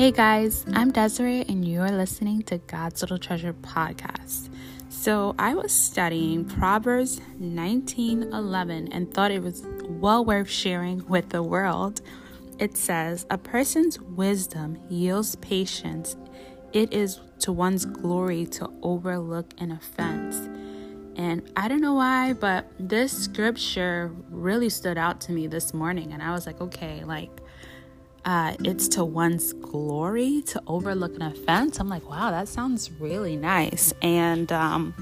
Hey guys, I'm Desiree, and you're listening to God's Little Treasure podcast. So, I was studying Proverbs 19:11 and thought it was well worth sharing with the world. It says, "A person's wisdom yields patience. It is to one's glory to overlook an offense." And I don't know why, but this scripture really stood out to me this morning, and I was like, okay, like uh, it's to one's glory to overlook an offense. I'm like, wow, that sounds really nice. And um,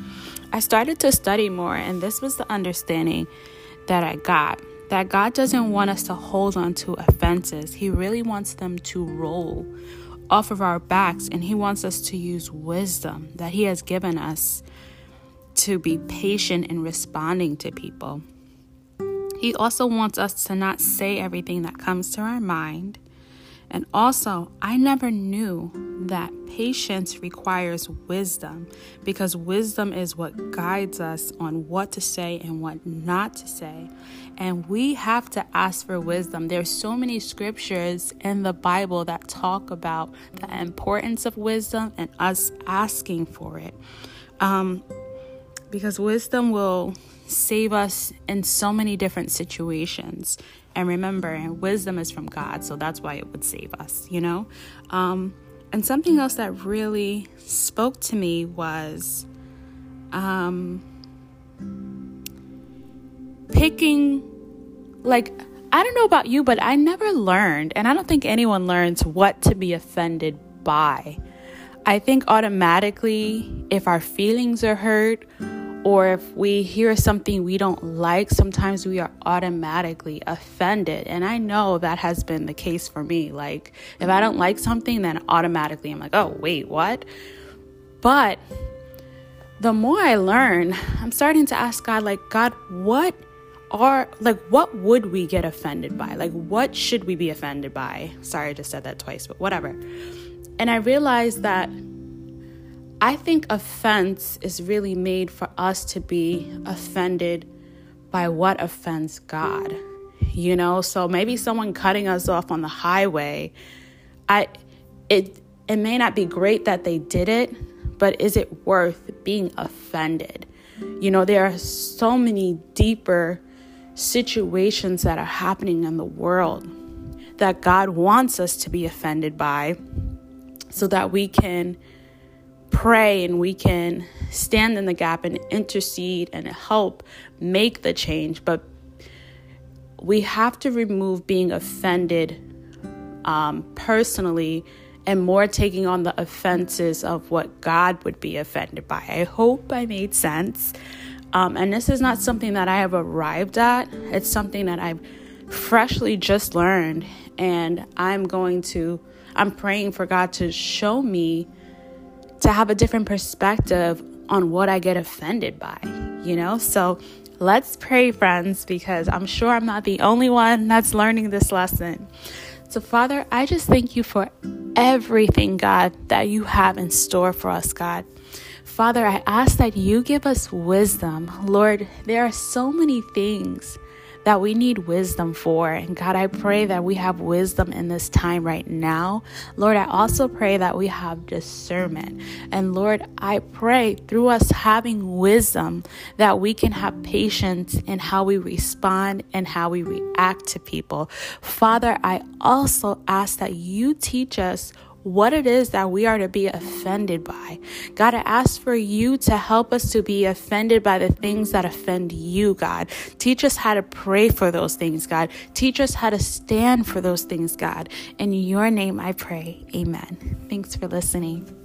I started to study more, and this was the understanding that I got that God doesn't want us to hold on to offenses, He really wants them to roll off of our backs, and He wants us to use wisdom that He has given us to be patient in responding to people. He also wants us to not say everything that comes to our mind and also, I never knew that patience requires wisdom because wisdom is what guides us on what to say and what not to say. And we have to ask for wisdom. There's so many scriptures in the Bible that talk about the importance of wisdom and us asking for it. Um, because wisdom will save us in so many different situations. And remember, wisdom is from God, so that's why it would save us, you know? Um, and something else that really spoke to me was um, picking, like, I don't know about you, but I never learned, and I don't think anyone learns what to be offended by. I think automatically, if our feelings are hurt or if we hear something we don't like, sometimes we are automatically offended. And I know that has been the case for me. Like, if I don't like something, then automatically I'm like, oh, wait, what? But the more I learn, I'm starting to ask God, like, God, what are, like, what would we get offended by? Like, what should we be offended by? Sorry, I just said that twice, but whatever. And I realized that I think offense is really made for us to be offended by what offends God. You know, so maybe someone cutting us off on the highway, I it it may not be great that they did it, but is it worth being offended? You know, there are so many deeper situations that are happening in the world that God wants us to be offended by so that we can pray and we can stand in the gap and intercede and help make the change. But we have to remove being offended um, personally and more taking on the offenses of what God would be offended by. I hope I made sense. Um, and this is not something that I have arrived at, it's something that I've freshly just learned. And I'm going to, I'm praying for God to show me to have a different perspective on what I get offended by, you know? So let's pray, friends, because I'm sure I'm not the only one that's learning this lesson. So, Father, I just thank you for everything, God, that you have in store for us, God. Father, I ask that you give us wisdom. Lord, there are so many things that we need wisdom for. And God, I pray that we have wisdom in this time right now. Lord, I also pray that we have discernment. And Lord, I pray through us having wisdom that we can have patience in how we respond and how we react to people. Father, I also ask that you teach us what it is that we are to be offended by. God, I ask for you to help us to be offended by the things that offend you, God. Teach us how to pray for those things, God. Teach us how to stand for those things, God. In your name I pray. Amen. Thanks for listening.